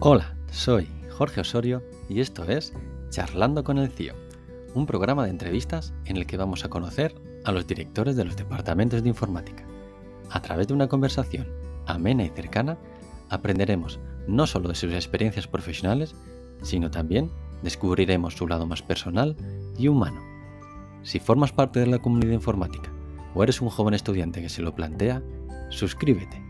Hola, soy Jorge Osorio y esto es Charlando con el CIO, un programa de entrevistas en el que vamos a conocer a los directores de los departamentos de informática. A través de una conversación amena y cercana, aprenderemos no solo de sus experiencias profesionales, sino también descubriremos su lado más personal y humano. Si formas parte de la comunidad informática o eres un joven estudiante que se lo plantea, suscríbete